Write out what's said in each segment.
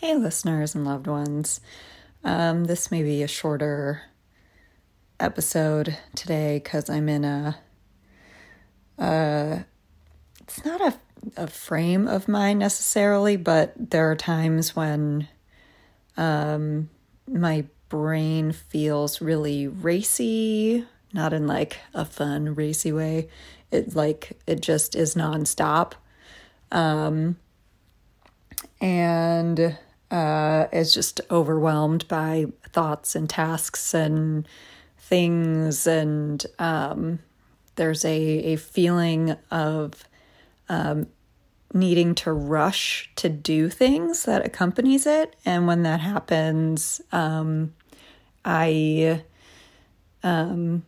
Hey, listeners and loved ones. Um, this may be a shorter episode today because I'm in a. It's not a, a frame of mind necessarily, but there are times when um, my brain feels really racy, not in like a fun, racy way. It like it just is nonstop. Um, and uh, is just overwhelmed by thoughts and tasks and things. And um, there's a, a feeling of um, needing to rush to do things that accompanies it. And when that happens, um, I. Um,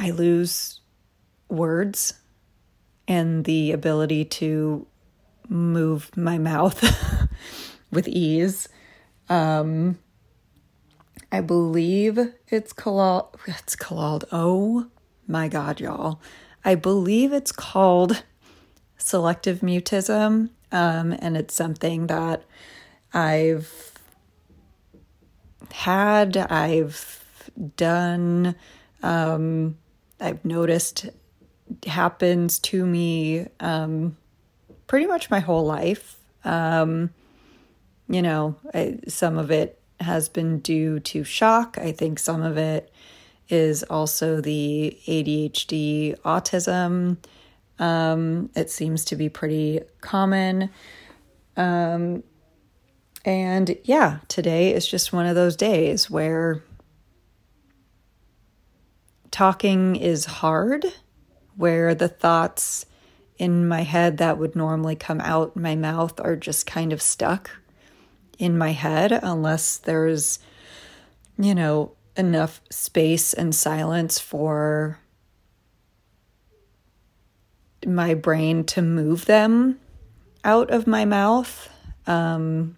I lose words and the ability to move my mouth with ease. Um, I believe it's called, it's called, oh my God, y'all. I believe it's called selective mutism. Um, and it's something that I've had, I've done, um, I've noticed happens to me um, pretty much my whole life. Um, you know, I, some of it has been due to shock. I think some of it is also the ADHD autism. Um, it seems to be pretty common. Um, and yeah, today is just one of those days where talking is hard, where the thoughts in my head that would normally come out my mouth are just kind of stuck in my head unless there's, you know, enough space and silence for my brain to move them out of my mouth. Um,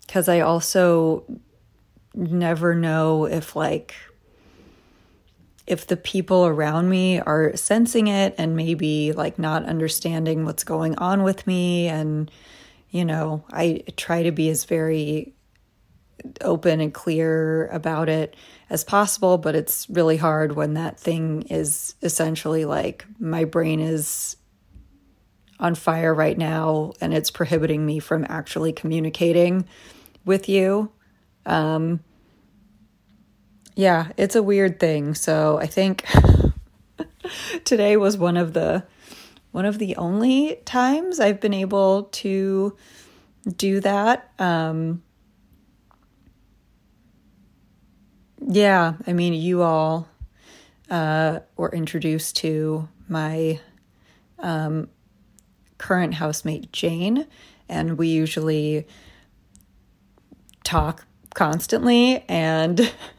because I also never know if, like, if the people around me are sensing it and maybe like not understanding what's going on with me and you know i try to be as very open and clear about it as possible but it's really hard when that thing is essentially like my brain is on fire right now and it's prohibiting me from actually communicating with you. Um, yeah, it's a weird thing. So I think today was one of the one of the only times I've been able to do that. Um, yeah, I mean, you all uh, were introduced to my um, current housemate, Jane, and we usually talk constantly. And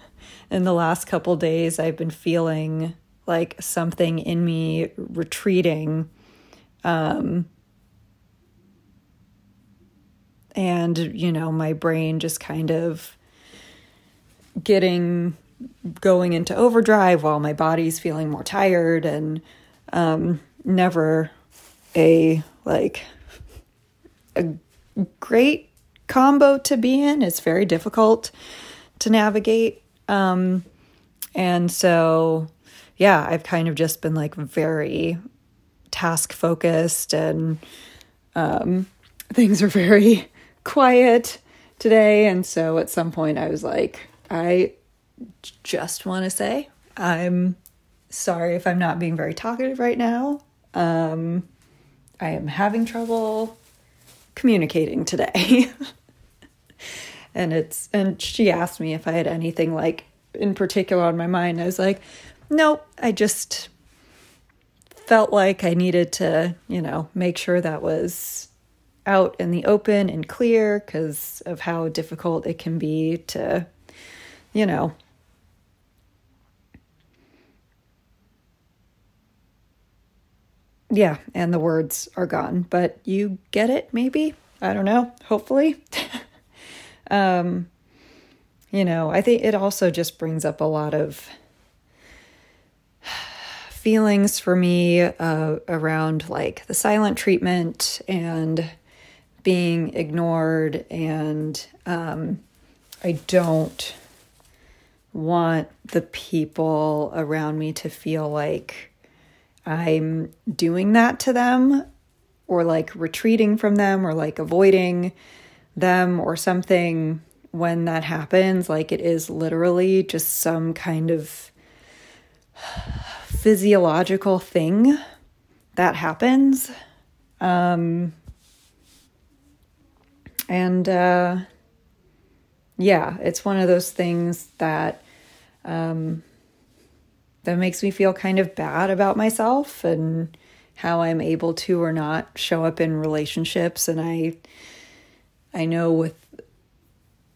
in the last couple days, I've been feeling like something in me retreating. Um, and, you know, my brain just kind of getting going into overdrive while my body's feeling more tired and um, never a like a great combo to be in. It's very difficult to navigate. Um, and so, yeah, I've kind of just been like very task focused and um, things are very quiet today. And so at some point, I was like, I just want to say I'm sorry if I'm not being very talkative right now. Um, I am having trouble communicating today. and it's and she asked me if I had anything like in particular on my mind. I was like, nope, I just felt like I needed to, you know, make sure that was out in the open and clear because of how difficult it can be to, you know, yeah, and the words are gone, but you get it, maybe? I don't know, hopefully. Um, you know, I think it also just brings up a lot of feelings for me uh, around like the silent treatment and being ignored, and um, I don't want the people around me to feel like I'm doing that to them or like retreating from them or like avoiding them or something when that happens. Like it is literally just some kind of physiological thing that happens. Um, and uh, yeah, it's one of those things that um, that makes me feel kind of bad about myself and how I'm able to or not show up in relationships. And I I know with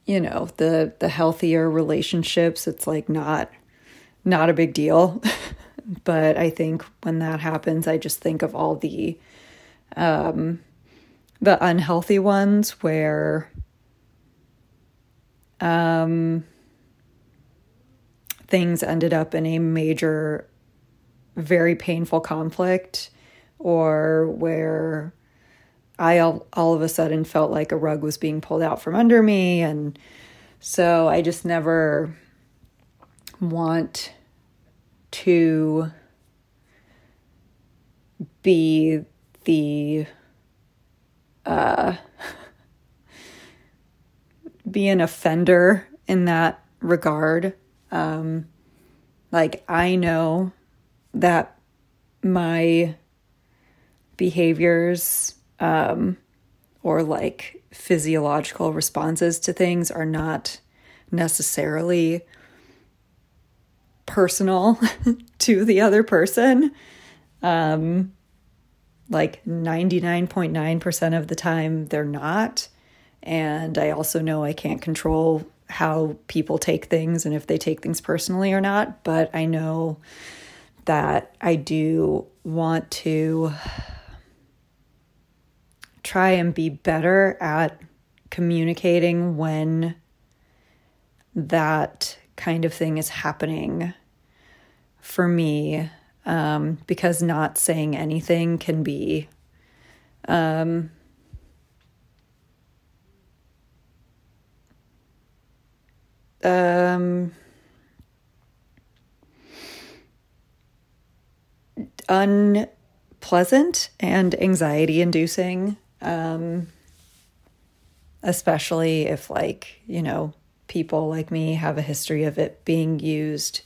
you know the the healthier relationships, it's like not not a big deal. but I think when that happens, I just think of all the um, the unhealthy ones where um, things ended up in a major, very painful conflict, or where I all, all of a sudden felt like a rug was being pulled out from under me. And so I just never want to be the uh, be an offender in that regard. Um, like, I know that my behaviors um, or like physiological responses to things are not necessarily personal to the other person. Um, like 99.9% of the time, they're not. And I also know I can't control how people take things and if they take things personally or not. But I know that I do want to try and be better at communicating when that kind of thing is happening for me um, because not saying anything can be um, um, unpleasant and anxiety inducing um, especially if like you know people like me have a history of it being used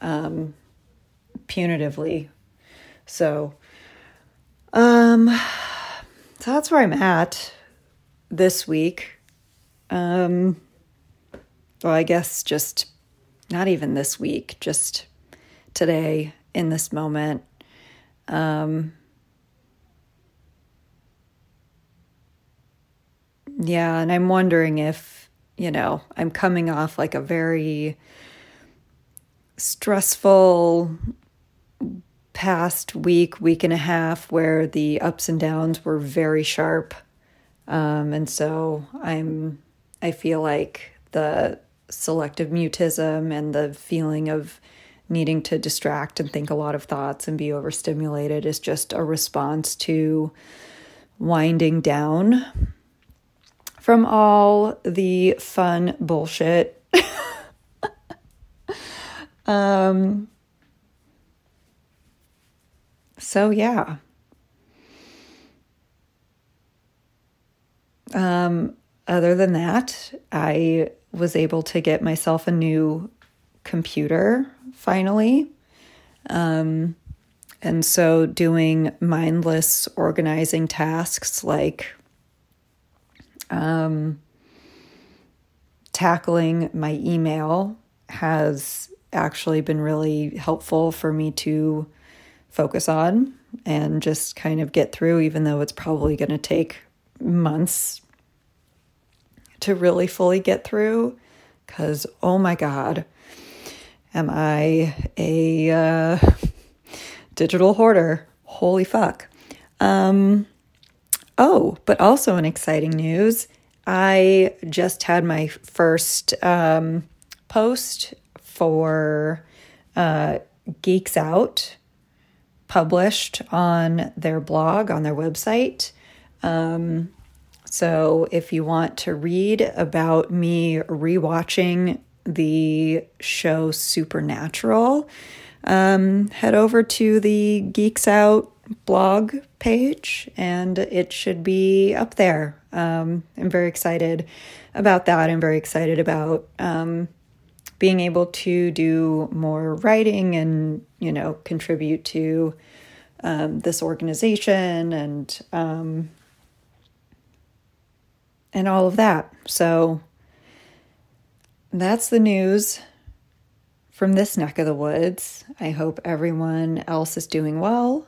um, punitively. So, um, so that's where I'm at this week. Um, well, I guess just not even this week, just today in this moment. Um, yeah, and I'm wondering if, you know, I'm coming off like a very stressful past week, week and a half, where the ups and downs were very sharp. Um, and so I'm, I feel like the selective mutism and the feeling of needing to distract and think a lot of thoughts and be overstimulated is just a response to winding down from all the fun bullshit. um, so, yeah. Um, other than that, I was able to get myself a new computer finally. Um, and so, doing mindless organizing tasks like um, tackling my email has actually been really helpful for me to focus on and just kind of get through, even though it's probably going to take months to really fully get through. Because, oh my God, am I a uh, digital hoarder? Holy fuck. Um, oh, but also in exciting news, I just had my first um, post for uh, Geeks Out published on their blog, on their website. Um, so if you want to read about me rewatching the show Supernatural, um, head over to the Geeks Out blog page and it should be up there. Um, I'm very excited about that. I'm very excited about um, being able to do more writing and, you know, contribute to um, this organization and um, and all of that. So that's the news from this neck of the woods. I hope everyone else is doing well.